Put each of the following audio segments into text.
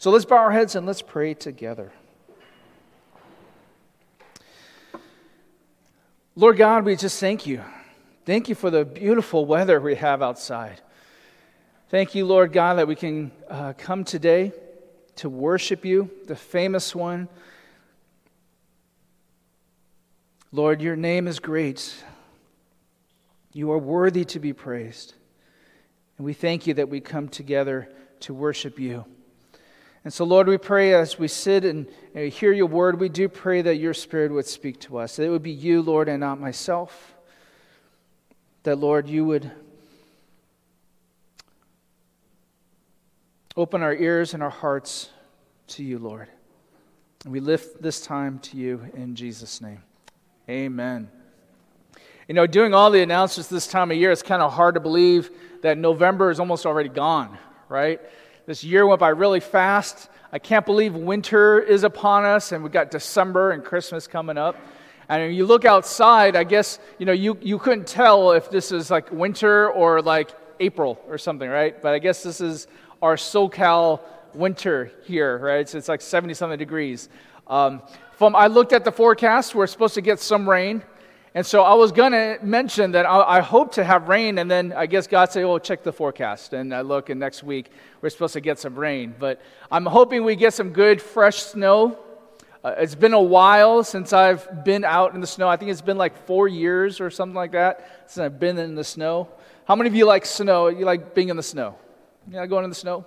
So let's bow our heads and let's pray together. Lord God, we just thank you. Thank you for the beautiful weather we have outside. Thank you, Lord God, that we can uh, come today to worship you, the famous one. Lord, your name is great. You are worthy to be praised. And we thank you that we come together to worship you. And so, Lord, we pray as we sit and uh, hear your word, we do pray that your spirit would speak to us, that it would be you, Lord, and not myself. That, Lord, you would open our ears and our hearts to you, Lord. And we lift this time to you in Jesus' name. Amen. You know, doing all the announcements this time of year, it's kind of hard to believe that November is almost already gone, right? This year went by really fast. I can't believe winter is upon us, and we've got December and Christmas coming up. And you look outside, I guess, you know, you, you couldn't tell if this is like winter or like April or something, right? But I guess this is our SoCal winter here, right? So it's like 70 something degrees. Um, from I looked at the forecast, we're supposed to get some rain. And so I was going to mention that I, I, hope to have rain, and then I guess God said, "Oh, check the forecast." And I look, and next week we're supposed to get some rain. But I'm hoping we get some good fresh snow. Uh, it's been a while since I've been out in the snow. I think it's been like four years or something like that since I've been in the snow. How many of you like snow? You like being in the snow? Yeah, going in the snow.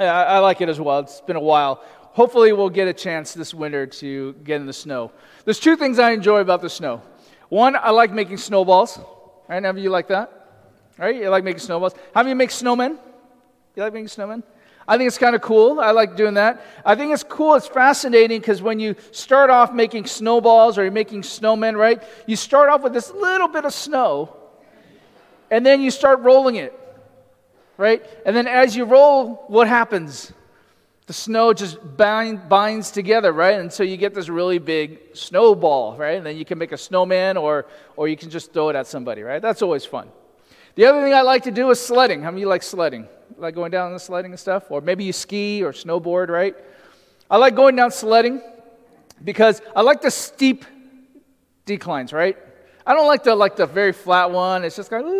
Yeah, I, I like it as well. It's been a while. Hopefully, we'll get a chance this winter to get in the snow. There's two things I enjoy about the snow. One, I like making snowballs. Right? Any of you like that? Right? You like making snowballs. How many you make snowmen? You like making snowmen? I think it's kind of cool. I like doing that. I think it's cool. It's fascinating because when you start off making snowballs or you're making snowmen, right? You start off with this little bit of snow and then you start rolling it, right? And then as you roll, what happens? The snow just bind, binds together, right? And so you get this really big snowball, right? And then you can make a snowman or, or you can just throw it at somebody, right? That's always fun. The other thing I like to do is sledding. How many of you like sledding? Like going down the sledding and stuff? Or maybe you ski or snowboard, right? I like going down sledding because I like the steep declines, right? I don't like the like the very flat one. It's just kind of,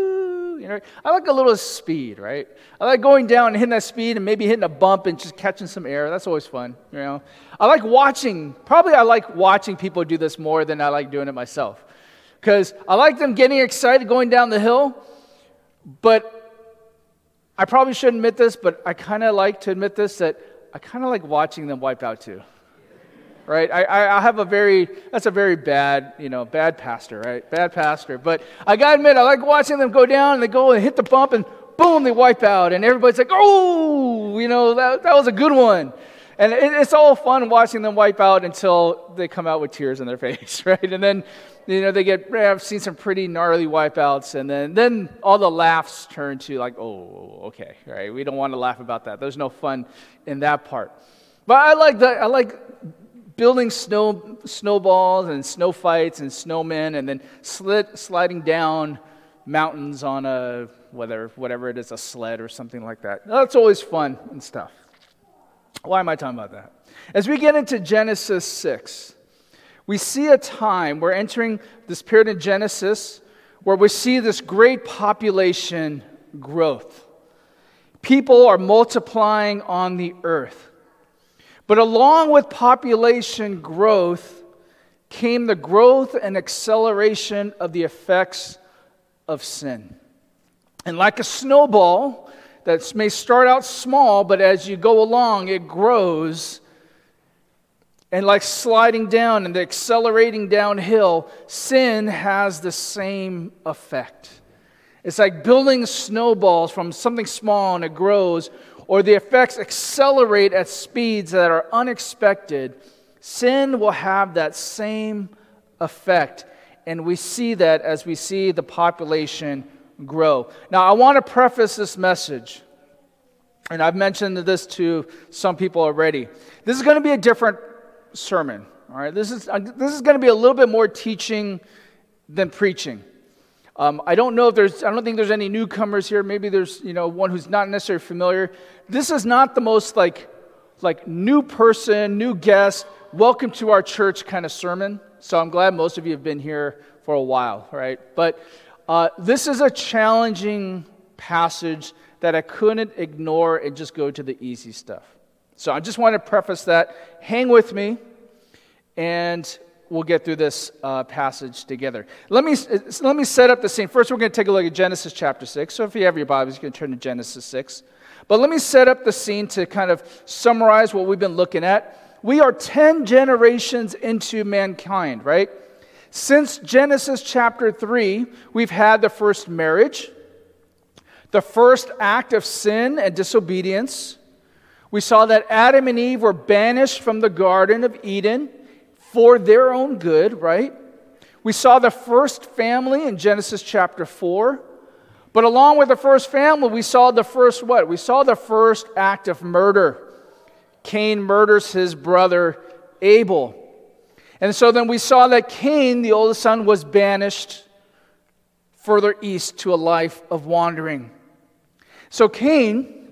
you know, I like a little speed, right? I like going down and hitting that speed and maybe hitting a bump and just catching some air. That's always fun, you know. I like watching, probably I like watching people do this more than I like doing it myself. Because I like them getting excited going down the hill, but I probably shouldn't admit this, but I kind of like to admit this that I kind of like watching them wipe out too right? I, I have a very, that's a very bad, you know, bad pastor, right? Bad pastor. But I gotta admit, I like watching them go down and they go and hit the bump and boom, they wipe out. And everybody's like, oh, you know, that, that was a good one. And it, it's all fun watching them wipe out until they come out with tears in their face, right? And then, you know, they get, I've seen some pretty gnarly wipeouts. And then, then all the laughs turn to like, oh, okay, right? We don't want to laugh about that. There's no fun in that part. But I like the, I like building snow, snowballs and snow fights and snowmen and then slid, sliding down mountains on a whether whatever it is a sled or something like that. That's always fun and stuff. Why am i talking about that? As we get into genesis 6 we see a time we're entering this period in genesis where we see this great population growth. People are multiplying on the earth but along with population growth came the growth and acceleration of the effects of sin. And like a snowball that may start out small, but as you go along, it grows. And like sliding down and accelerating downhill, sin has the same effect. It's like building snowballs from something small and it grows, or the effects accelerate at speeds that are unexpected, sin will have that same effect. And we see that as we see the population grow. Now, I want to preface this message, and I've mentioned this to some people already. This is going to be a different sermon. All right, this is, uh, this is going to be a little bit more teaching than preaching. Um, I don't know if there's, I don't think there's any newcomers here. Maybe there's, you know, one who's not necessarily familiar. This is not the most like like new person, new guest, welcome to our church kind of sermon. So I'm glad most of you have been here for a while, right? But uh, this is a challenging passage that I couldn't ignore and just go to the easy stuff. So I just want to preface that. Hang with me, and we'll get through this uh, passage together. Let me, let me set up the scene. First, we're going to take a look at Genesis chapter 6. So if you have your Bibles, you can turn to Genesis 6. But let me set up the scene to kind of summarize what we've been looking at. We are 10 generations into mankind, right? Since Genesis chapter 3, we've had the first marriage, the first act of sin and disobedience. We saw that Adam and Eve were banished from the Garden of Eden for their own good, right? We saw the first family in Genesis chapter 4. But along with the first family, we saw the first what? We saw the first act of murder. Cain murders his brother Abel. And so then we saw that Cain, the oldest son, was banished further east to a life of wandering. So Cain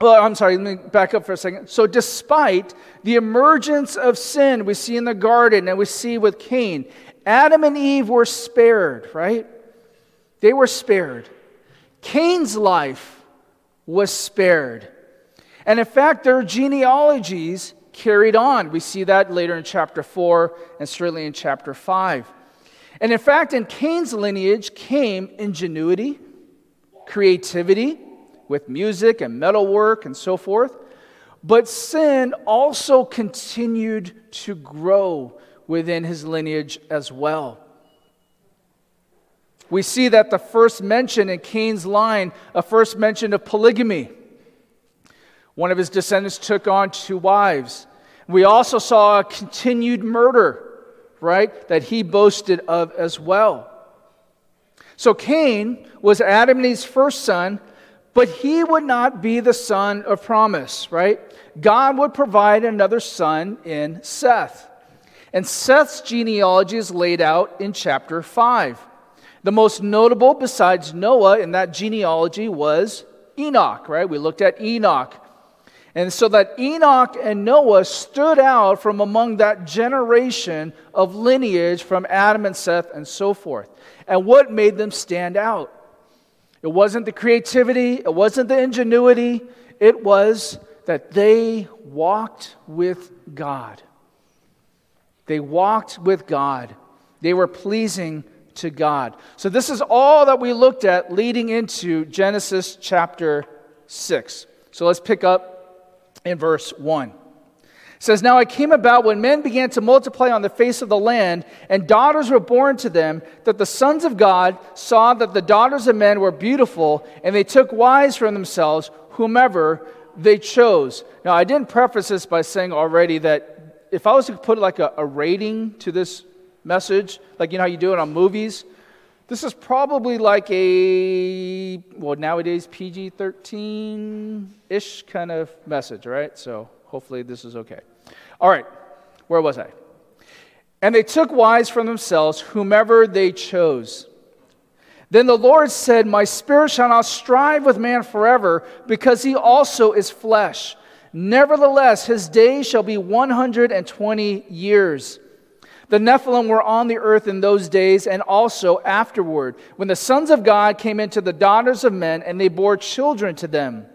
well, I'm sorry, let me back up for a second. So, despite the emergence of sin we see in the garden and we see with Cain, Adam and Eve were spared, right? They were spared. Cain's life was spared. And in fact, their genealogies carried on. We see that later in chapter 4 and certainly in chapter 5. And in fact, in Cain's lineage came ingenuity, creativity, with music and metalwork and so forth. But sin also continued to grow within his lineage as well. We see that the first mention in Cain's line, a first mention of polygamy. One of his descendants took on two wives. We also saw a continued murder, right, that he boasted of as well. So Cain was Adam and Eve's first son, but he would not be the son of promise, right? God would provide another son in Seth. And Seth's genealogy is laid out in chapter 5. The most notable, besides Noah, in that genealogy was Enoch, right? We looked at Enoch. And so that Enoch and Noah stood out from among that generation of lineage from Adam and Seth and so forth. And what made them stand out? It wasn't the creativity, it wasn't the ingenuity, it was that they walked with God. They walked with God. They were pleasing to God. So, this is all that we looked at leading into Genesis chapter 6. So, let's pick up in verse 1 says, Now it came about when men began to multiply on the face of the land, and daughters were born to them, that the sons of God saw that the daughters of men were beautiful, and they took wives from themselves, whomever they chose. Now, I didn't preface this by saying already that if I was to put like a, a rating to this message, like you know how you do it on movies, this is probably like a, well, nowadays PG 13 ish kind of message, right? So hopefully this is okay. All right, where was I? And they took wives from themselves, whomever they chose. Then the Lord said, My spirit shall not strive with man forever, because he also is flesh. Nevertheless, his days shall be 120 years. The Nephilim were on the earth in those days and also afterward, when the sons of God came into the daughters of men, and they bore children to them.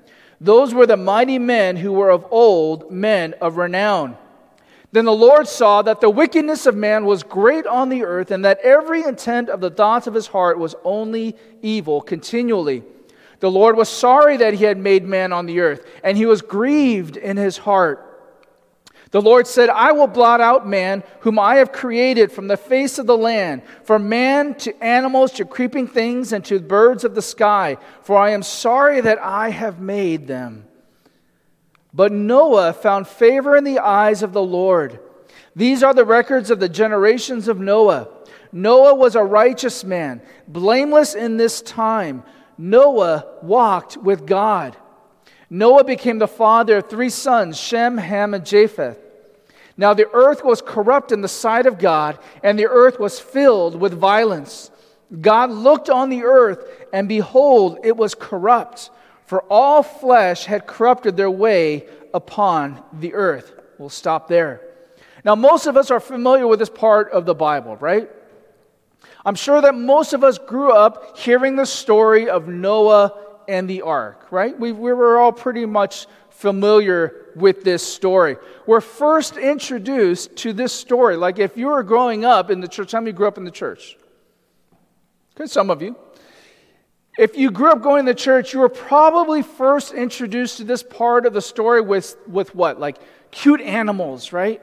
Those were the mighty men who were of old, men of renown. Then the Lord saw that the wickedness of man was great on the earth, and that every intent of the thoughts of his heart was only evil continually. The Lord was sorry that he had made man on the earth, and he was grieved in his heart. The Lord said, I will blot out man, whom I have created from the face of the land, from man to animals to creeping things and to birds of the sky, for I am sorry that I have made them. But Noah found favor in the eyes of the Lord. These are the records of the generations of Noah. Noah was a righteous man, blameless in this time. Noah walked with God. Noah became the father of three sons Shem, Ham, and Japheth. Now the earth was corrupt in the sight of God, and the earth was filled with violence. God looked on the earth, and behold, it was corrupt for all flesh had corrupted their way upon the earth. We'll stop there. Now, most of us are familiar with this part of the Bible, right? I'm sure that most of us grew up hearing the story of Noah and the ark, right? We, we were all pretty much familiar with this story. We're first introduced to this story. Like if you were growing up in the church, how many grew up in the church? Okay, some of you. If you grew up going to church, you were probably first introduced to this part of the story with, with what? Like cute animals, right?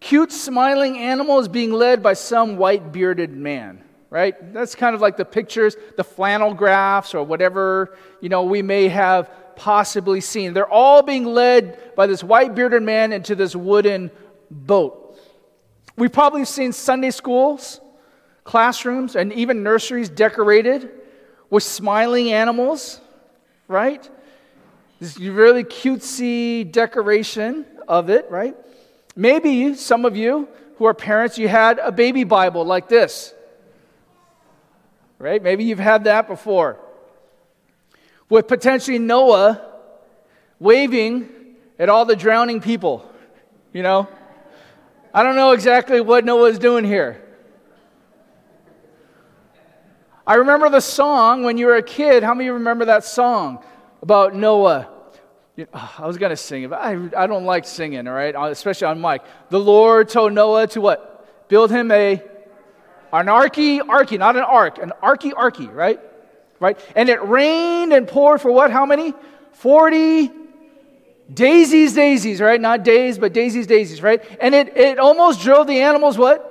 Cute, smiling animals being led by some white bearded man, right? That's kind of like the pictures, the flannel graphs, or whatever, you know, we may have possibly seen. They're all being led by this white bearded man into this wooden boat. We've probably seen Sunday schools, classrooms, and even nurseries decorated with smiling animals, right? This really cutesy decoration of it, right? Maybe some of you who are parents, you had a baby Bible like this, right? Maybe you've had that before. With potentially Noah waving at all the drowning people, you know? I don't know exactly what Noah's doing here. I remember the song when you were a kid. How many of you remember that song about Noah? I was going to sing it, but I, I don't like singing, all right? Uh, especially on mic. The Lord told Noah to what? Build him a an arky, arky, not an ark, an arky, arky, right? Right? And it rained and poured for what? How many? 40 daisies, daisies, right? Not days, but daisies, daisies, right? And it, it almost drove the animals what?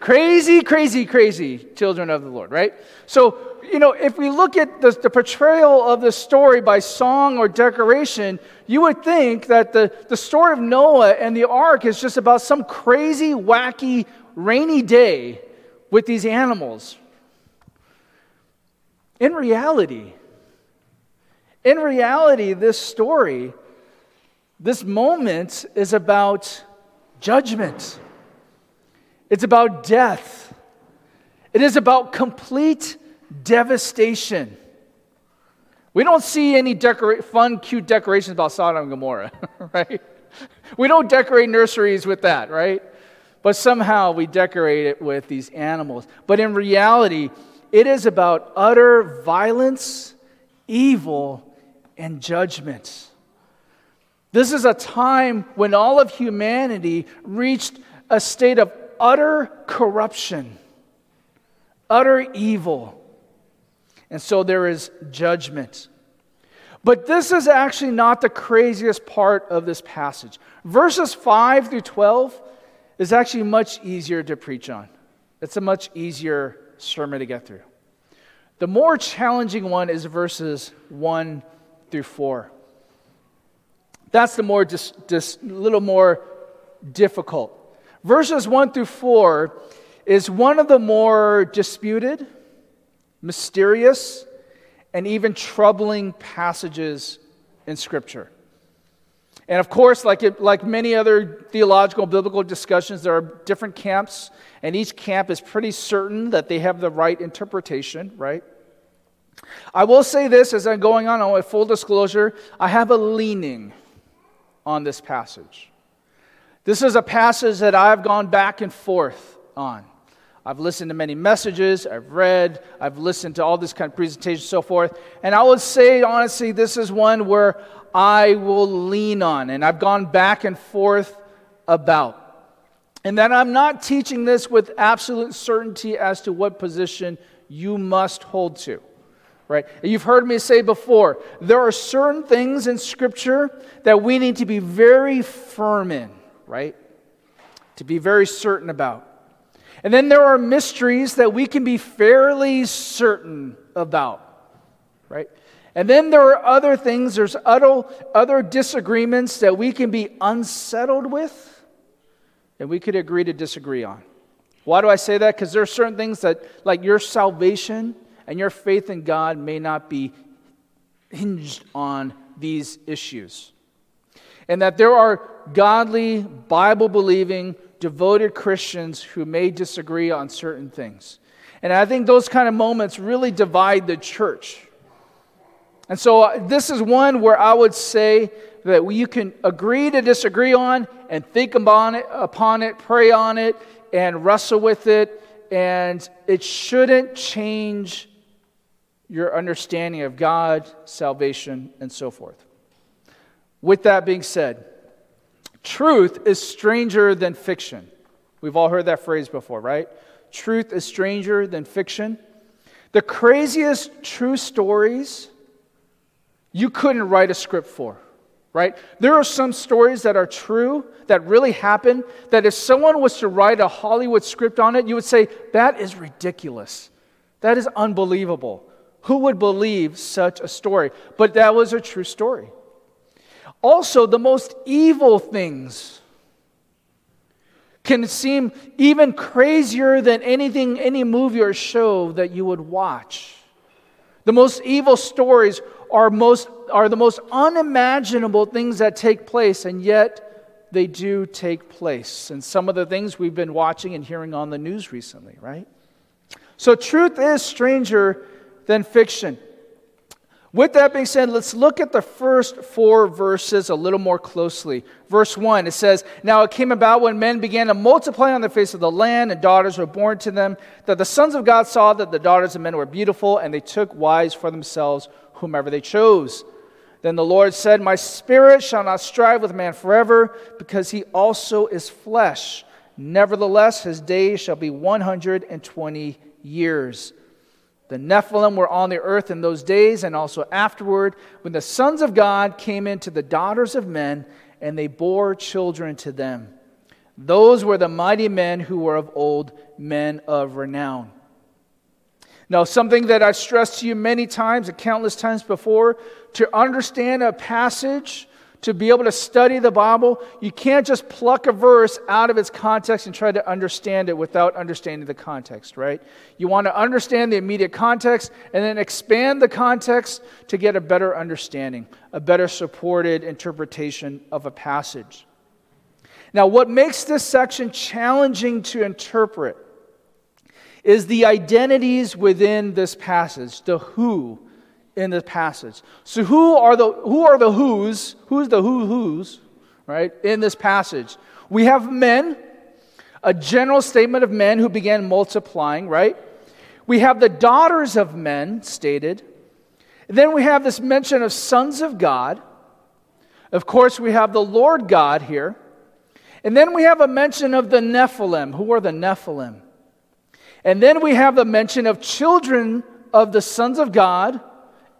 Crazy, crazy, crazy children of the Lord, right? So, you know, if we look at the, the portrayal of the story by song or decoration, you would think that the, the story of Noah and the ark is just about some crazy, wacky, rainy day with these animals. In reality, in reality, this story, this moment is about judgment. It's about death. It is about complete devastation. We don't see any decora- fun, cute decorations about Sodom and Gomorrah, right? We don't decorate nurseries with that, right? But somehow we decorate it with these animals. But in reality, it is about utter violence, evil, and judgment. This is a time when all of humanity reached a state of utter corruption, utter evil. And so there is judgment. But this is actually not the craziest part of this passage. Verses 5 through 12 is actually much easier to preach on. It's a much easier sermon to get through. The more challenging one is verses 1 through 4. That's the more just, just little more difficult. Verses 1 through 4 is one of the more disputed, mysterious, and even troubling passages in Scripture. And of course, like, it, like many other theological, biblical discussions, there are different camps, and each camp is pretty certain that they have the right interpretation, right? I will say this as I'm going on, with full disclosure, I have a leaning on this passage. This is a passage that I've gone back and forth on. I've listened to many messages, I've read, I've listened to all this kind of presentation, so forth. And I would say, honestly, this is one where I will lean on, and I've gone back and forth about. And that I'm not teaching this with absolute certainty as to what position you must hold to. Right? You've heard me say before, there are certain things in Scripture that we need to be very firm in right? To be very certain about. And then there are mysteries that we can be fairly certain about, right? And then there are other things, there's other, other disagreements that we can be unsettled with and we could agree to disagree on. Why do I say that? Because there are certain things that, like your salvation and your faith in God, may not be hinged on these issues and that there are godly, Bible believing, devoted Christians who may disagree on certain things. And I think those kind of moments really divide the church. And so uh, this is one where I would say that you can agree to disagree on and think upon it, upon it, pray on it, and wrestle with it, and it shouldn't change your understanding of God, salvation, and so forth. With that being said, truth is stranger than fiction. We've all heard that phrase before, right? Truth is stranger than fiction. The craziest true stories you couldn't write a script for, right? There are some stories that are true, that really happened, that if someone was to write a Hollywood script on it, you would say, that is ridiculous. That is unbelievable. Who would believe such a story? But that was a true story. Also, the most evil things can seem even crazier than anything, any movie or show that you would watch. The most evil stories are, most, are the most unimaginable things that take place, and yet they do take place. And some of the things we've been watching and hearing on the news recently, right? So, truth is stranger than fiction. With that being said, let's look at the first four verses a little more closely. Verse 1, it says, Now it came about when men began to multiply on the face of the land, and daughters were born to them, that the sons of God saw that the daughters of men were beautiful, and they took wives for themselves whomever they chose. Then the Lord said, My spirit shall not strive with man forever, because he also is flesh. Nevertheless, his days shall be 120 years. The Nephilim were on the earth in those days and also afterward, when the sons of God came into the daughters of men, and they bore children to them. Those were the mighty men who were of old, men of renown. Now, something that I've stressed to you many times and countless times before to understand a passage to be able to study the Bible, you can't just pluck a verse out of its context and try to understand it without understanding the context, right? You want to understand the immediate context and then expand the context to get a better understanding, a better supported interpretation of a passage. Now, what makes this section challenging to interpret is the identities within this passage, the who in the passage. So who are the who are the who's? Who's the who who's, right? In this passage. We have men, a general statement of men who began multiplying, right? We have the daughters of men stated. then we have this mention of sons of God. Of course, we have the Lord God here. And then we have a mention of the Nephilim. Who are the Nephilim? And then we have the mention of children of the sons of God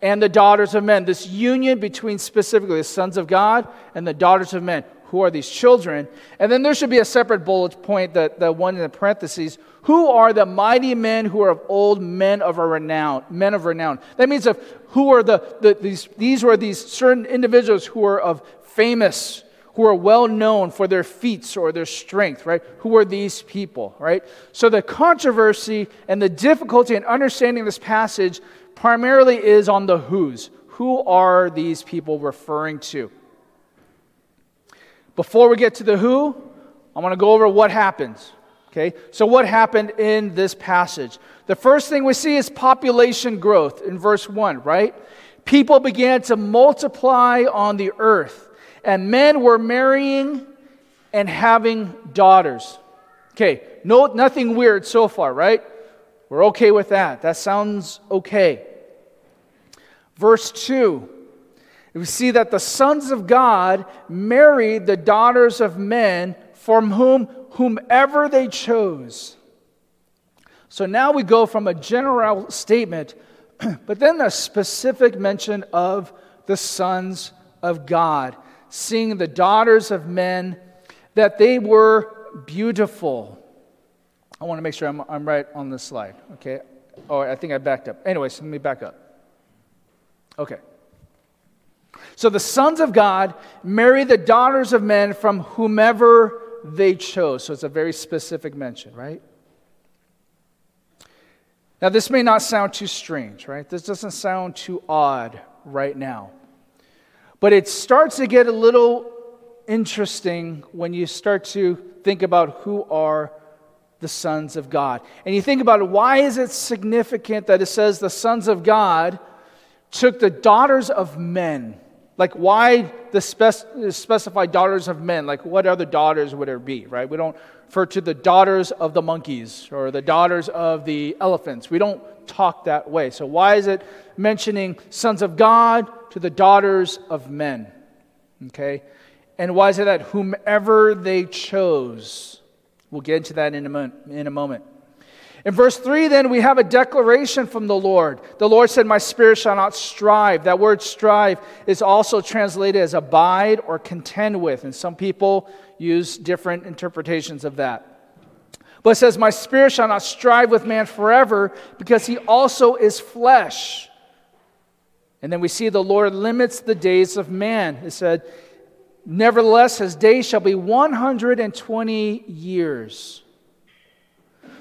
and the daughters of men. This union between specifically the sons of God and the daughters of men. Who are these children? And then there should be a separate bullet point, that the one in the parentheses. Who are the mighty men who are of old men of a renown, men of renown? That means of who are the, the these these were these certain individuals who are of famous, who are well known for their feats or their strength, right? Who are these people, right? So the controversy and the difficulty in understanding this passage primarily is on the who's. Who are these people referring to? Before we get to the who, I want to go over what happens. Okay, so what happened in this passage? The first thing we see is population growth in verse 1, right? People began to multiply on the earth, and men were marrying and having daughters. Okay, no, nothing weird so far, right? We're okay with that. That sounds okay. Verse 2, we see that the sons of God married the daughters of men from whom whomever they chose. So now we go from a general statement, but then a specific mention of the sons of God, seeing the daughters of men, that they were beautiful. I want to make sure I'm, I'm right on this slide, okay? Oh, I think I backed up. Anyways, let me back up. Okay. So the sons of God marry the daughters of men from whomever they chose. So it's a very specific mention, right? Now, this may not sound too strange, right? This doesn't sound too odd right now. But it starts to get a little interesting when you start to think about who are the sons of God. And you think about it, why is it significant that it says the sons of God took the daughters of men? Like, why the spec- specified daughters of men? Like, what other daughters would there be, right? We don't refer to the daughters of the monkeys or the daughters of the elephants. We don't talk that way. So, why is it mentioning sons of God to the daughters of men? Okay? And why is it that whomever they chose? We'll get into that in a, in a moment. In verse 3, then, we have a declaration from the Lord. The Lord said, My spirit shall not strive. That word strive is also translated as abide or contend with. And some people use different interpretations of that. But it says, My spirit shall not strive with man forever because he also is flesh. And then we see the Lord limits the days of man. It said, Nevertheless, his days shall be 120 years.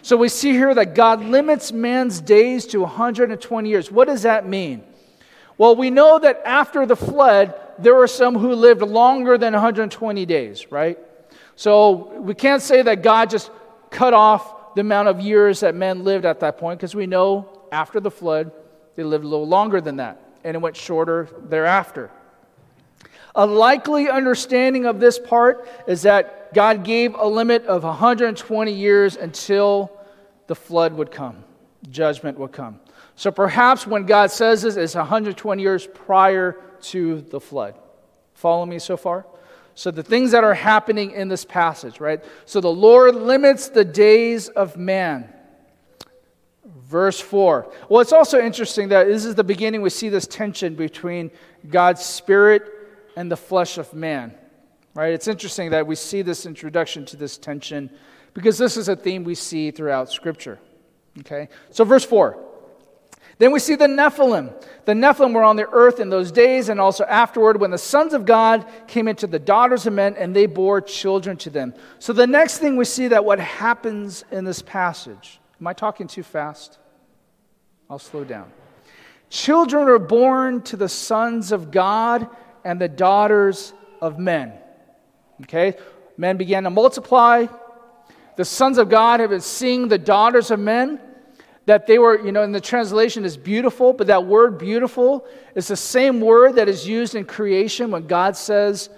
So we see here that God limits man's days to 120 years. What does that mean? Well, we know that after the flood, there were some who lived longer than 120 days, right? So we can't say that God just cut off the amount of years that men lived at that point, because we know after the flood, they lived a little longer than that, and it went shorter thereafter. A likely understanding of this part is that God gave a limit of 120 years until the flood would come, judgment would come. So perhaps when God says this, it's 120 years prior to the flood. Follow me so far? So the things that are happening in this passage, right? So the Lord limits the days of man. Verse 4. Well, it's also interesting that this is the beginning we see this tension between God's spirit and the flesh of man. Right? It's interesting that we see this introduction to this tension because this is a theme we see throughout Scripture. Okay? So, verse 4. Then we see the Nephilim. The Nephilim were on the earth in those days and also afterward when the sons of God came into the daughters of men and they bore children to them. So the next thing we see that what happens in this passage. Am I talking too fast? I'll slow down. Children are born to the sons of God and the daughters of men. Okay? Men began to multiply, the sons of God have been seeing the daughters of men. That they were, you know, in the translation is beautiful, but that word beautiful is the same word that is used in creation when God says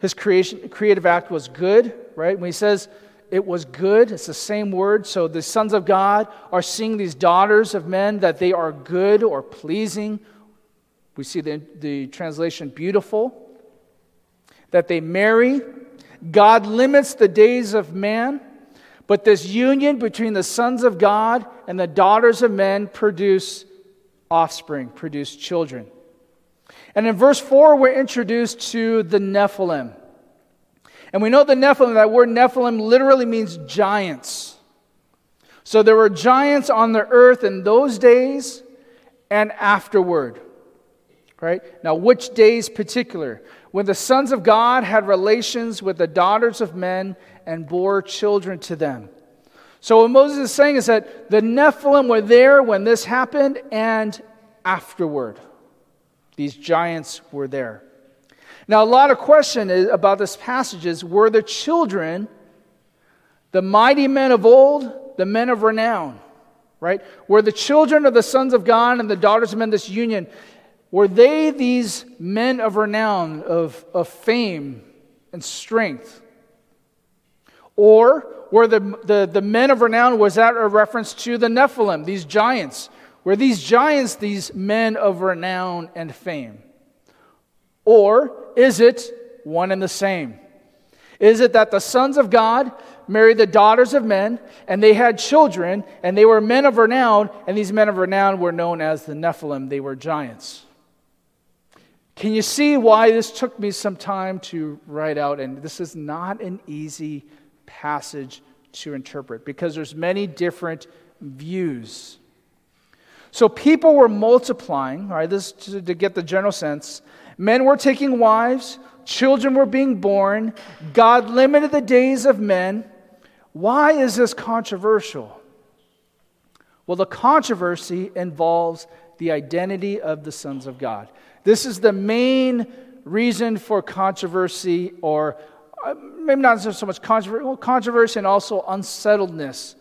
his creation, creative act was good, right? When he says it was good, it's the same word. So the sons of God are seeing these daughters of men that they are good or pleasing. We see the, the translation beautiful. That they marry, God limits the days of man, but this union between the sons of God and the daughters of men produce offspring, produce children. And in verse 4, we're introduced to the Nephilim. And we know the Nephilim, that word Nephilim literally means giants. So there were giants on the earth in those days and afterward. Right? Now, which days particular? When the sons of God had relations with the daughters of men and bore children to them. So, what Moses is saying is that the Nephilim were there when this happened and afterward. These giants were there. Now, a lot of question is, about this passage is were the children the mighty men of old, the men of renown? Right? Were the children of the sons of God and the daughters of men this union? Were they these men of renown, of, of fame and strength? Or were the, the, the men of renown, was that a reference to the Nephilim, these giants? Were these giants these men of renown and fame? Or is it one and the same? Is it that the sons of God married the daughters of men, and they had children, and they were men of renown, and these men of renown were known as the Nephilim? They were giants. Can you see why this took me some time to write out? And this is not an easy passage to interpret because there's many different views. So people were multiplying, right? This to, to get the general sense. Men were taking wives, children were being born. God limited the days of men. Why is this controversial? Well, the controversy involves the identity of the sons of God. This is the main reason for controversy, or uh, maybe not so much controversy, well, controversy and also unsettledness,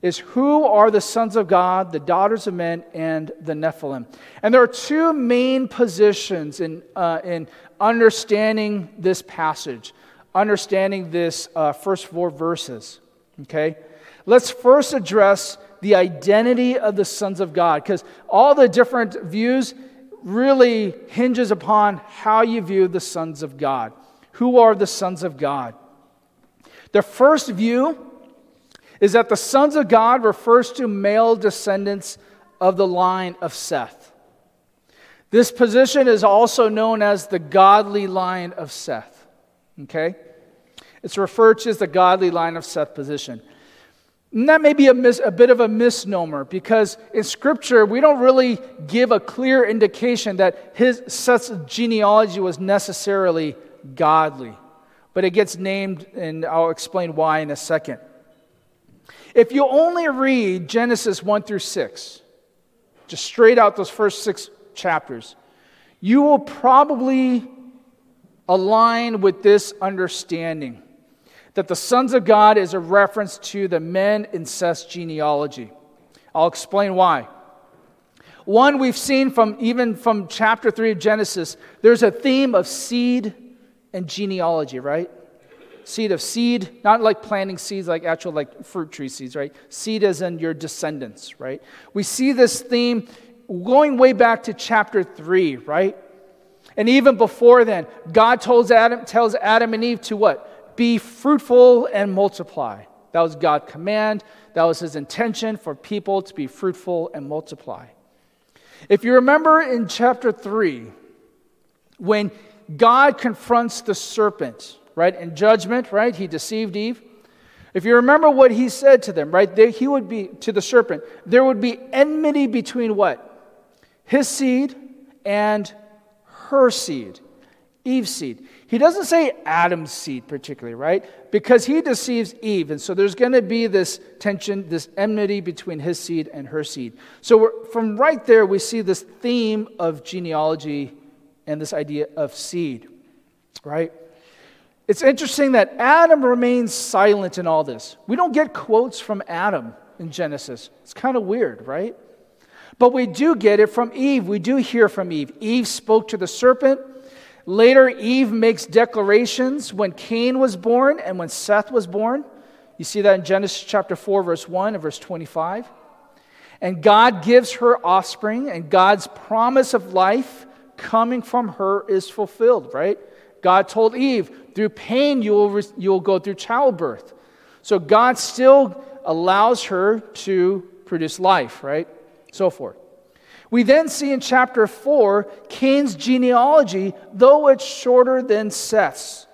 is who are the sons of God, the daughters of men, and the Nephilim. And there are two main positions in, uh, in understanding this passage, understanding this uh, first four verses. Okay? Let's first address the identity of the sons of God, because all the different views really hinges upon how you view the sons of God. Who are the sons of God? The first view is that the sons of God refers to male descendants of the line of Seth. This position is also known as the godly line of Seth. Okay? It's referred to as the godly line of Seth position. And that may be a, mis- a bit of a misnomer because in Scripture, we don't really give a clear indication that his Seth's genealogy was necessarily godly. But it gets named, and I'll explain why in a second. If you only read Genesis 1 through 6, just straight out those first six chapters, you will probably align with this understanding that the sons of God is a reference to the men in Seth's genealogy. I'll explain why. One, we've seen from even from chapter 3 of Genesis, there's a theme of seed and genealogy, right? seed of seed, not like planting seeds like actual like fruit tree seeds, right? Seed as in your descendants, right? We see this theme going way back to chapter 3, right? And even before then, God tells Adam, tells Adam and Eve to what? Be fruitful and multiply. That was God's command. That was his intention for people to be fruitful and multiply. If you remember in chapter 3, when God confronts the serpent, right? In judgment, right? He deceived Eve. If you remember what he said to them, right? There, he would be, to the serpent, there would be enmity between what? His seed and her seed, Eve's seed. He doesn't say Adam's seed particularly, right? Because he deceives Eve. And so there's going to be this tension, this enmity between his seed and her seed. So from right there, we see this theme of genealogy and this idea of seed, right? It's interesting that Adam remains silent in all this. We don't get quotes from Adam in Genesis. It's kind of weird, right? But we do get it from Eve. We do hear from Eve. Eve spoke to the serpent. Later, Eve makes declarations when Cain was born and when Seth was born. You see that in Genesis chapter 4, verse 1 and verse 25. And God gives her offspring, and God's promise of life coming from her is fulfilled, right? God told Eve, through pain you will, you will go through childbirth. So God still allows her to produce life, right? So forth. We then see in chapter 4 Cain's genealogy, though it's shorter than Seth's.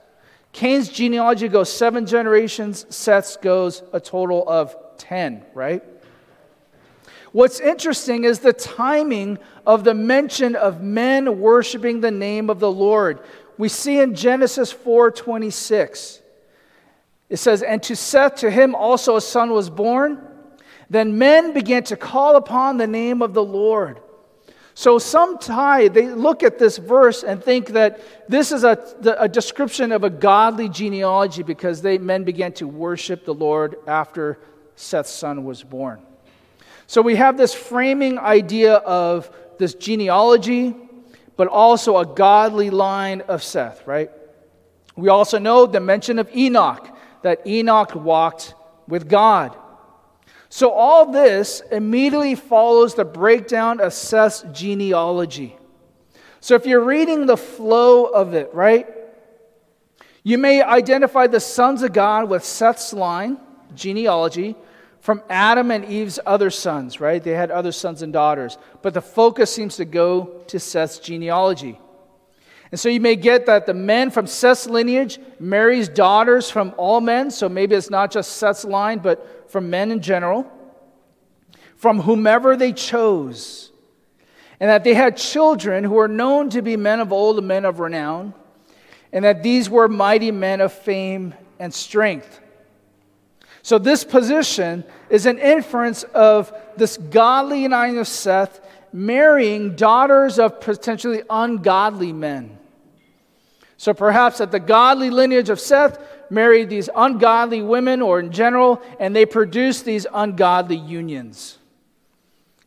Cain's genealogy goes seven generations, Seth's goes a total of 10, right? What's interesting is the timing of the mention of men worshiping the name of the Lord we see in Genesis 4:26. It says, "And to Seth to him also a son was born. Then men began to call upon the name of the Lord." So some tie, they look at this verse and think that this is a, a description of a godly genealogy because they, men began to worship the Lord after Seth's son was born. So we have this framing idea of this genealogy, but also a godly line of Seth, right? We also know the mention of Enoch, that Enoch walked with God. So all this immediately follows the breakdown of Seth's genealogy. So if you're reading the flow of it, right, you may identify the sons of God with Seth's line, genealogy, from Adam and Eve's other sons, right? They had other sons and daughters. But the focus seems to go to Seth's genealogy. And so you may get that the men from Seth's lineage marries daughters from all men. So maybe it's not just Seth's line, but from men in general, from whomever they chose. And that they had children who were known to be men of old and men of renown. And that these were mighty men of fame and strength. So, this position is an inference of this godly line of Seth marrying daughters of potentially ungodly men. So perhaps that the godly lineage of Seth married these ungodly women, or in general, and they produced these ungodly unions.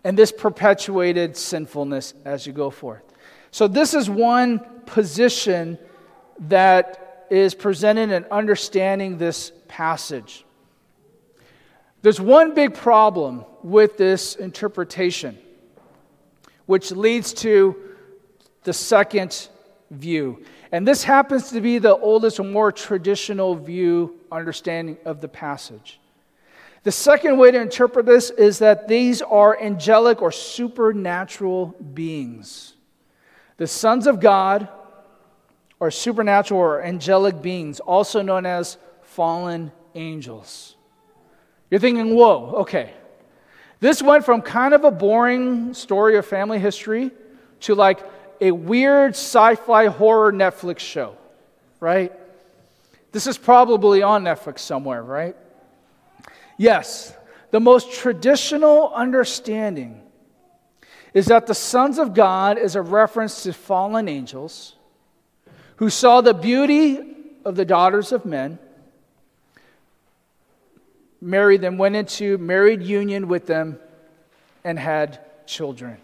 And this perpetuated sinfulness as you go forth. So, this is one position that is presented in understanding this passage. There's one big problem with this interpretation, which leads to the second view. And this happens to be the oldest more traditional view understanding of the passage. The second way to interpret this is that these are angelic or supernatural beings. The sons of God are supernatural or angelic beings, also known as fallen angels. You're thinking, whoa, okay. This went from kind of a boring story of family history to like a weird sci fi horror Netflix show, right? This is probably on Netflix somewhere, right? Yes, the most traditional understanding is that the sons of God is a reference to fallen angels who saw the beauty of the daughters of men, married them, went into married union with them, and had children.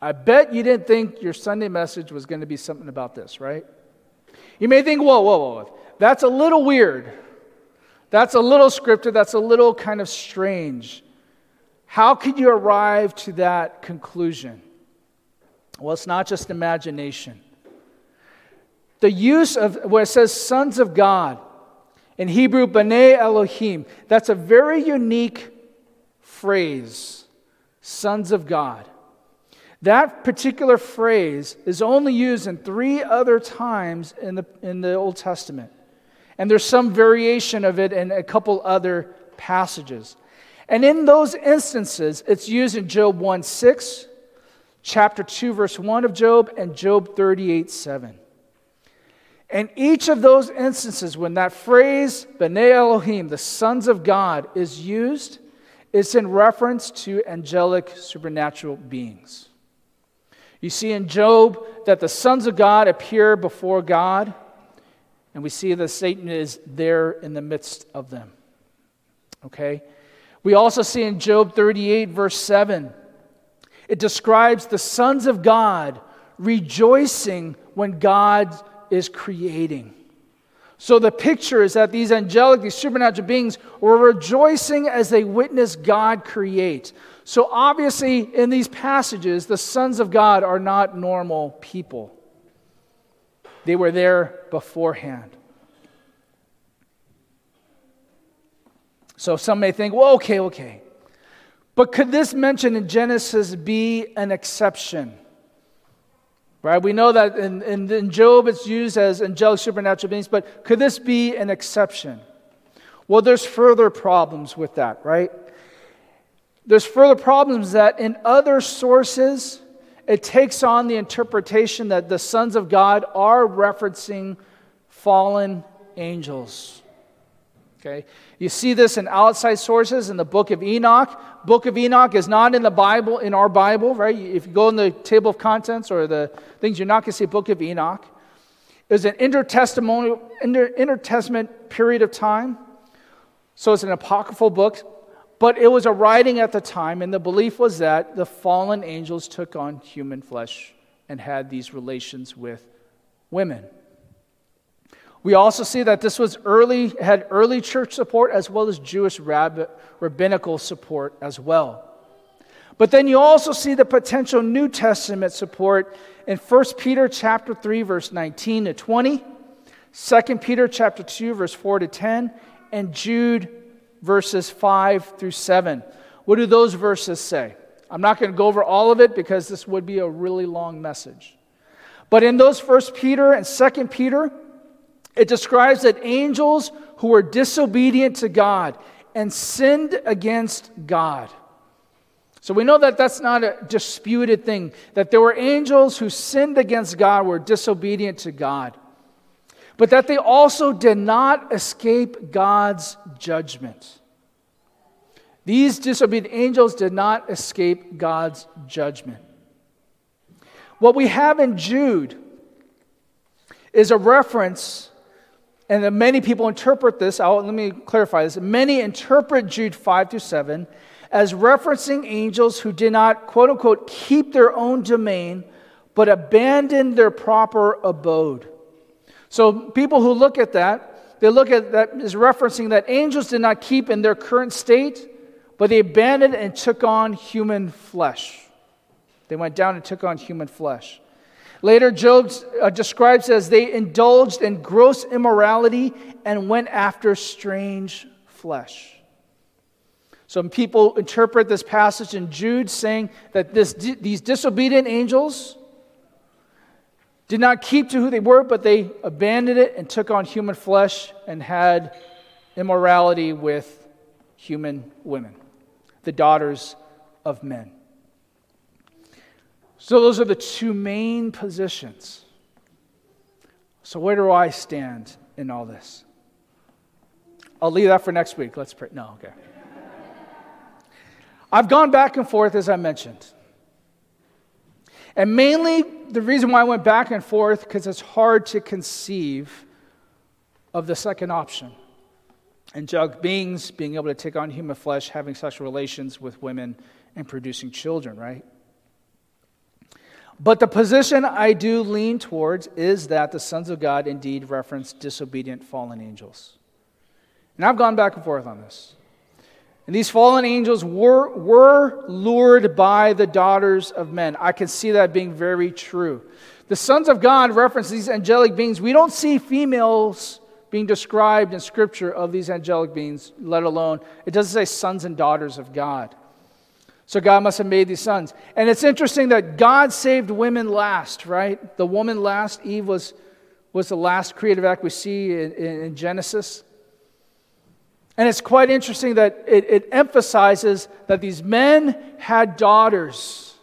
I bet you didn't think your Sunday message was going to be something about this, right? You may think, whoa, whoa, whoa, that's a little weird. That's a little scripted. That's a little kind of strange. How could you arrive to that conclusion? Well, it's not just imagination. The use of where it says sons of God, in Hebrew, B'nai Elohim, that's a very unique phrase, sons of God. That particular phrase is only used in three other times in the, in the Old Testament. And there's some variation of it in a couple other passages. And in those instances, it's used in Job 1 6, chapter 2, verse 1 of Job, and Job 38 7. And each of those instances, when that phrase, B'nai Elohim, the sons of God, is used, it's in reference to angelic supernatural beings. You see in Job that the sons of God appear before God, and we see that Satan is there in the midst of them. Okay? We also see in Job 38, verse 7, it describes the sons of God rejoicing when God is creating. So the picture is that these angelic, these supernatural beings were rejoicing as they witnessed God create. So obviously, in these passages, the sons of God are not normal people, they were there beforehand. So some may think, well, okay, okay. But could this mention in Genesis be an exception? Right? We know that in, in, in, Job it's used as angelic supernatural beings, but could this be an exception? Well, there's further problems with that, right? There's further problems that in other sources, it takes on the interpretation that the sons of God are referencing fallen angels. Okay? You see this in outside sources in the book of Enoch. Book of Enoch is not in the Bible, in our Bible, right? If you go in the table of contents or the things, you're not going to see book of Enoch. It was an intertestamental, inter, intertestament period of time. So it's an apocryphal book, but it was a writing at the time, and the belief was that the fallen angels took on human flesh and had these relations with women. We also see that this was early, had early church support as well as Jewish rab- rabbinical support as well. But then you also see the potential New Testament support in 1 Peter chapter 3 verse 19 to 20, 2 Peter chapter 2 verse 4 to 10, and Jude verses 5 through 7. What do those verses say? I'm not going to go over all of it because this would be a really long message. But in those 1 Peter and 2 Peter, it describes that angels who were disobedient to God and sinned against God. So we know that that's not a disputed thing, that there were angels who sinned against God, were disobedient to God, but that they also did not escape God's judgment. These disobedient angels did not escape God's judgment. What we have in Jude is a reference, and many people interpret this. I'll, let me clarify this. Many interpret Jude 5 to 7 as referencing angels who did not, quote unquote, keep their own domain, but abandoned their proper abode. So people who look at that, they look at that as referencing that angels did not keep in their current state, but they abandoned and took on human flesh. They went down and took on human flesh. Later, Job uh, describes as they indulged in gross immorality and went after strange flesh. Some people interpret this passage in Jude saying that this, these disobedient angels did not keep to who they were, but they abandoned it and took on human flesh and had immorality with human women, the daughters of men. So, those are the two main positions. So, where do I stand in all this? I'll leave that for next week. Let's pray. No, okay. I've gone back and forth, as I mentioned. And mainly the reason why I went back and forth, because it's hard to conceive of the second option. Angelic beings being able to take on human flesh, having sexual relations with women, and producing children, right? But the position I do lean towards is that the sons of God indeed reference disobedient fallen angels. And I've gone back and forth on this. And these fallen angels were, were lured by the daughters of men. I can see that being very true. The sons of God reference these angelic beings. We don't see females being described in Scripture of these angelic beings, let alone, it doesn't say sons and daughters of God. So God must have made these sons. And it's interesting that God saved women last, right? The woman last, Eve was, was the last creative act we see in, in, Genesis. And it's quite interesting that it, it emphasizes that these men had daughters,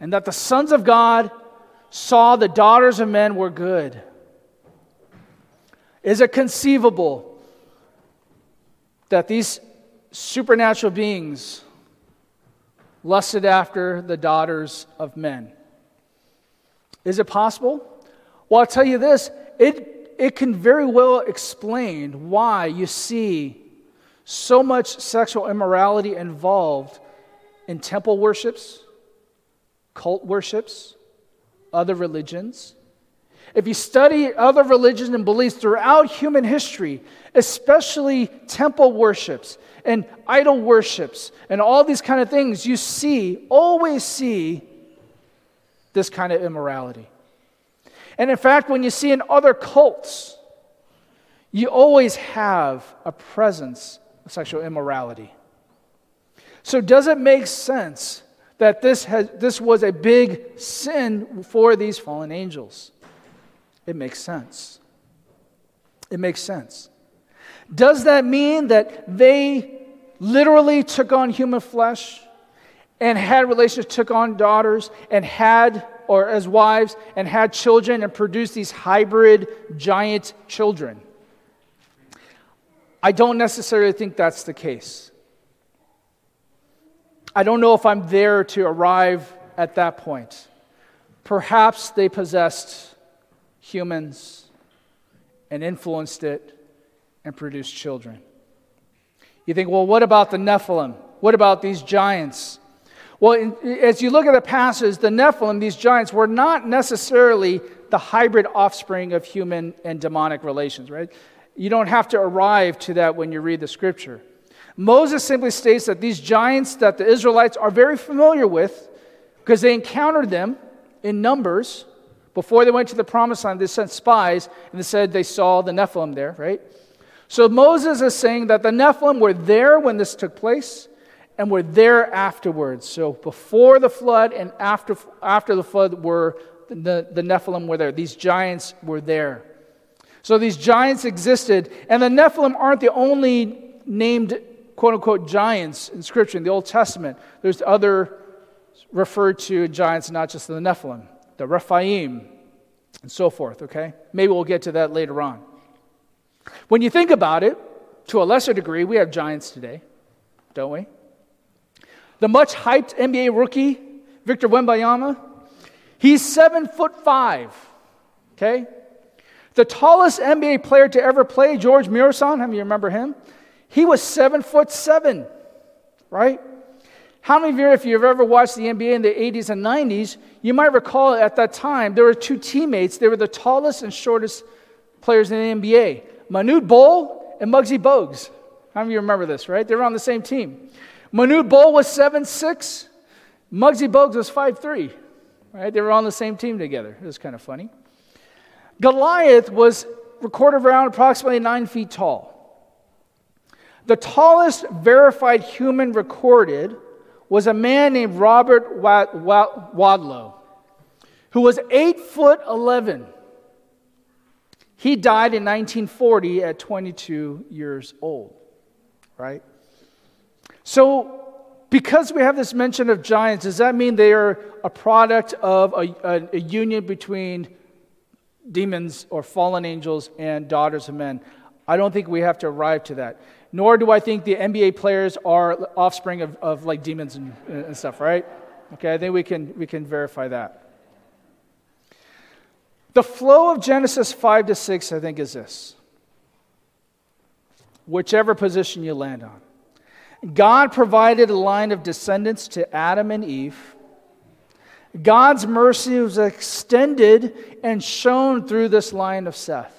and that the sons of God saw the daughters of men were good. Is it conceivable that these supernatural beings lusted after the daughters of men? Is it possible? Well, I'll tell you this it it can very well explain why you see so much sexual immorality involved in temple worships, cult worships, other religions. If you study other religions and beliefs throughout human history, especially temple worships and idol worships and all these kind of things, you see, always see this kind of immorality. And in fact, when you see in other cults, you always have a presence of sexual immorality. So, does it make sense that this, has, this was a big sin for these fallen angels? It makes sense. It makes sense. Does that mean that they literally took on human flesh and had relationships, took on daughters, and had or as wives and had children and produced these hybrid giant children. I don't necessarily think that's the case. I don't know if I'm there to arrive at that point. Perhaps they possessed humans and influenced it and produced children. You think, well, what about the Nephilim? What about these giants? Well, in, as you look at the passage, the Nephilim, these giants, were not necessarily the hybrid offspring of human and demonic relations, right? You don't have to arrive to that when you read the scripture. Moses simply states that these giants that the Israelites are very familiar with, because they encountered them in numbers before they went to the promised land, they sent spies and they said they saw the Nephilim there, right? So Moses is saying that the Nephilim were there when this took place and were there afterwards. So before the flood and after, after the flood were the, the Nephilim were there. These giants were there. So these giants existed, and the Nephilim aren't the only named quote unquote giants in Scripture in the Old Testament. There's other referred to giants, not just the Nephilim, the Rephaim, and so forth, okay? Maybe we'll get to that later on. When you think about it, to a lesser degree, we have giants today, don't we? The much hyped NBA rookie, Victor Wembanyama, he's seven foot five. Okay? The tallest NBA player to ever play, George Muresan, how many you remember him? He was seven foot seven, right? How many of you, if you've ever watched the NBA in the 80s and 90s, you might recall at that time there were two teammates. They were the tallest and shortest players in the NBA Manute Bol and Muggsy Bogues. How many of you remember this, right? They were on the same team. Manute Bol was seven six. Muggsy Bogues was five three. Right? They were on the same team together. It was kind of funny. Goliath was recorded around approximately nine feet tall. The tallest verified human recorded was a man named Robert Wadlow, who was 8 foot 11. He died in 1940 at 22 years old, right? So, because we have this mention of giants, does that mean they are a product of a, a, a union between demons or fallen angels and daughters of men? I don't think we have to arrive to that nor do I think the NBA players are offspring of, of like demons and, and stuff, right? Okay, I think we can, we can verify that. The flow of Genesis 5 to 6, I think, is this whichever position you land on. God provided a line of descendants to Adam and Eve. God's mercy was extended and shown through this line of Seth.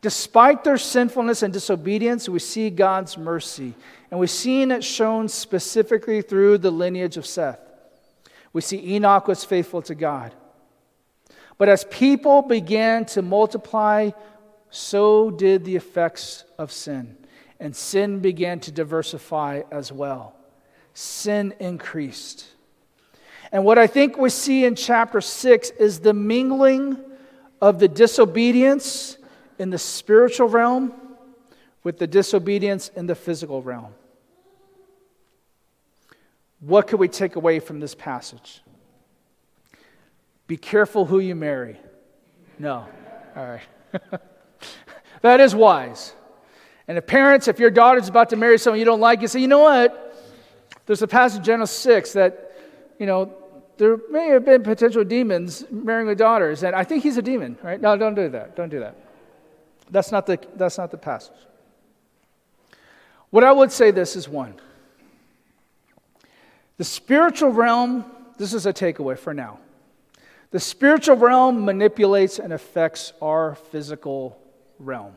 Despite their sinfulness and disobedience, we see God's mercy. And we've seen it shown specifically through the lineage of Seth. We see Enoch was faithful to God. But as people began to multiply, so did the effects of sin. And sin began to diversify as well. Sin increased. And what I think we see in chapter 6 is the mingling of the disobedience in the spiritual realm with the disobedience in the physical realm. What could we take away from this passage? Be careful who you marry. No. All right. that is wise. And if parents, if your daughter's about to marry someone you don't like, you say, you know what? There's a passage in Genesis 6 that, you know, there may have been potential demons marrying the daughters, and I think he's a demon, right? No, don't do that. Don't do that. That's not the, that's not the passage. What I would say this is one. The spiritual realm, this is a takeaway for now. The spiritual realm manipulates and affects our physical realm.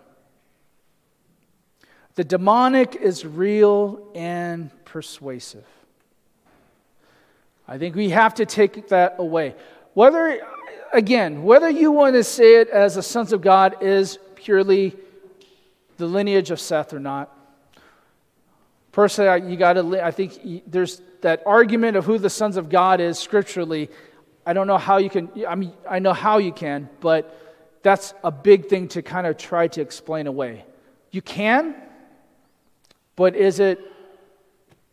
The demonic is real and persuasive. I think we have to take that away. Whether, again, whether you want to say it as the sons of God is purely the lineage of Seth or not. Personally, you got to. I think there's that argument of who the sons of God is scripturally. I don't know how you can. I mean, I know how you can, but that's a big thing to kind of try to explain away. You can, but is it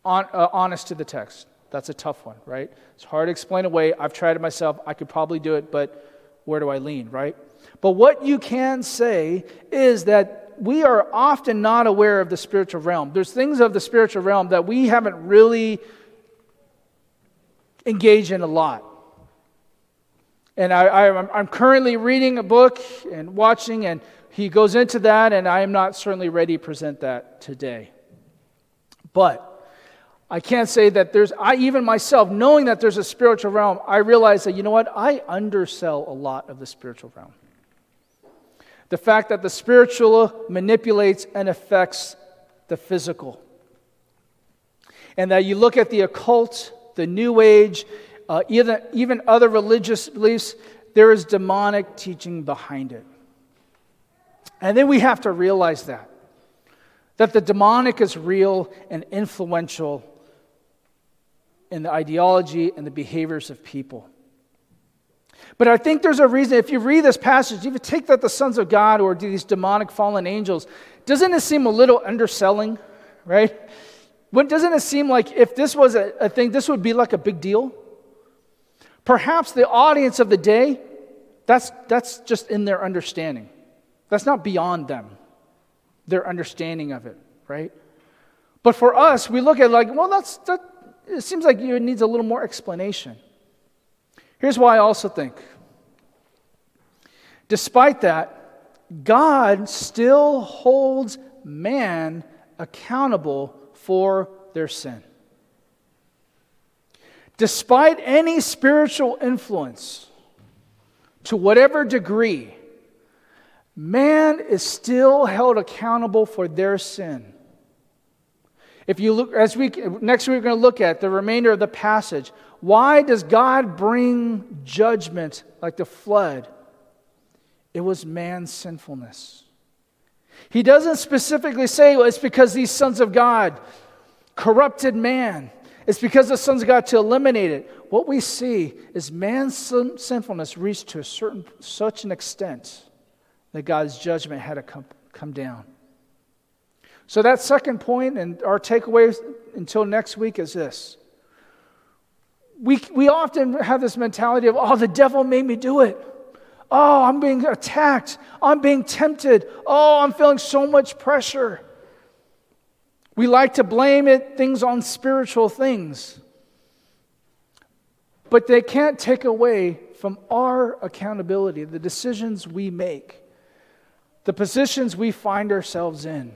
on, uh, honest to the text? That's a tough one, right? It's hard to explain away. I've tried it myself. I could probably do it, but where do I lean, right? But what you can say is that we are often not aware of the spiritual realm. There's things of the spiritual realm that we haven't really engaged in a lot. And I, am currently reading a book and watching, and he goes into that, and I am not certainly ready to present that today. But I can't say that there's, I even myself, knowing that there's a spiritual realm, I realize that, you know what, I undersell a lot of the spiritual realm. The fact that the spiritual manipulates and affects the physical. And that you look at the occult, the New Age, uh, even, even other religious beliefs, there is demonic teaching behind it. And then we have to realize that. That the demonic is real and influential in the ideology and the behaviors of people. But I think there's a reason, if you read this passage, if you take that the sons of God or these demonic fallen angels, doesn't it seem a little underselling, right? When, doesn't it seem like if this was a, a thing, this would be like a big deal? Perhaps the audience of the day, that's, that's just in their understanding. That's not beyond them, their understanding of it, right? But for us, we look at like, well, that's, that, it seems like it needs a little more explanation. Here's why I also think Despite that, God still holds man accountable for their sin. Despite any spiritual influence, to whatever degree, man is still held accountable for their sin. If you look, as we next week we're going to look at the remainder of the passage. Why does God bring judgment like the flood? It was man's sinfulness. He doesn't specifically say well, it's because these sons of God corrupted man. It's because the sons of God to eliminate it. What we see is man's sinfulness reached to a certain such an extent that God's judgment had to come, come down. So that second point and our takeaway until next week is this. We, we often have this mentality of, oh, the devil made me do it. Oh, I'm being attacked. I'm being tempted. Oh, I'm feeling so much pressure. We like to blame it things on spiritual things. But they can't take away from our accountability, the decisions we make, the positions we find ourselves in.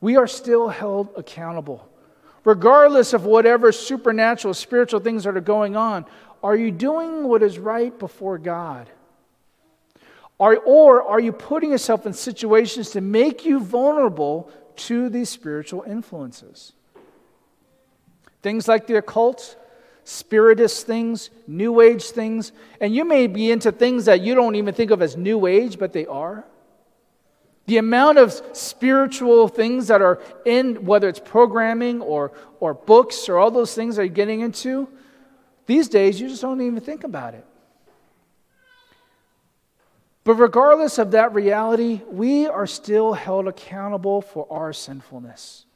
We are still held accountable. Regardless of whatever supernatural, spiritual things that are going on, are you doing what is right before God? Are, or are you putting yourself in situations to make you vulnerable to these spiritual influences? Things like the occult, spiritist things, new age things, and you may be into things that you don't even think of as new age, but they are. The amount of spiritual things that are in, whether it's programming or, or books or all those things that you're getting into, these days, you just don't even think about it. But regardless of that reality, we are still held accountable for our sinfulness,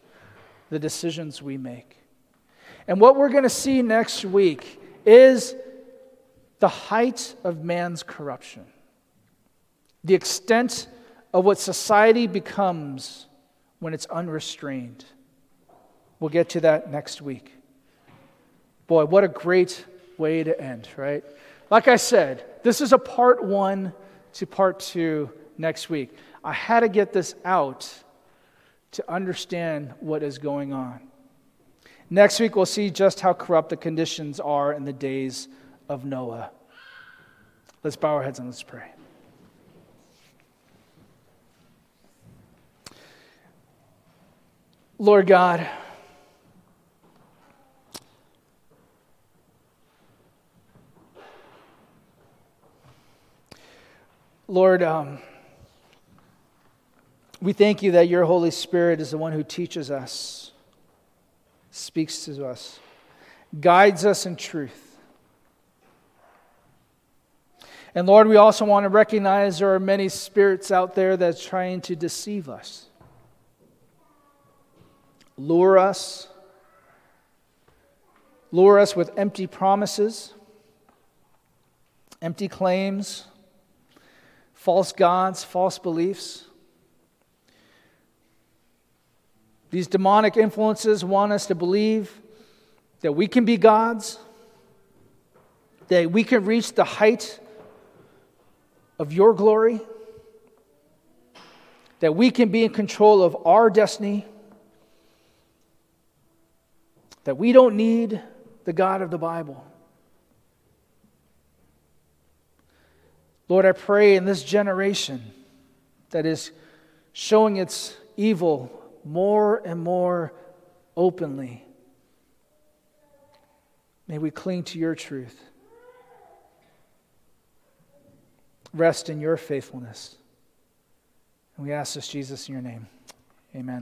the decisions we make. And what we're going to see next week is the height of man's corruption, the extent of what society becomes when it's unrestrained. We'll get to that next week. Boy, what a great way to end, right? Like I said, this is a part one to part two next week. I had to get this out to understand what is going on. Next week, we'll see just how corrupt the conditions are in the days of Noah. Let's bow our heads and let's pray. Lord God, Lord, um, we thank you that your Holy Spirit is the one who teaches us, speaks to us, guides us in truth. And Lord, we also want to recognize there are many spirits out there that's trying to deceive us, lure us, lure us with empty promises, empty claims false gods, false beliefs. These demonic influences want us to believe that we can be gods, that we can reach the height of your glory, that we can be in control of our destiny, that we don't need the God of the Bible. Lord, I pray in this generation that is showing its evil more and more openly, may we cling to your truth, rest in your faithfulness. And we ask this, Jesus, in your name. Amen.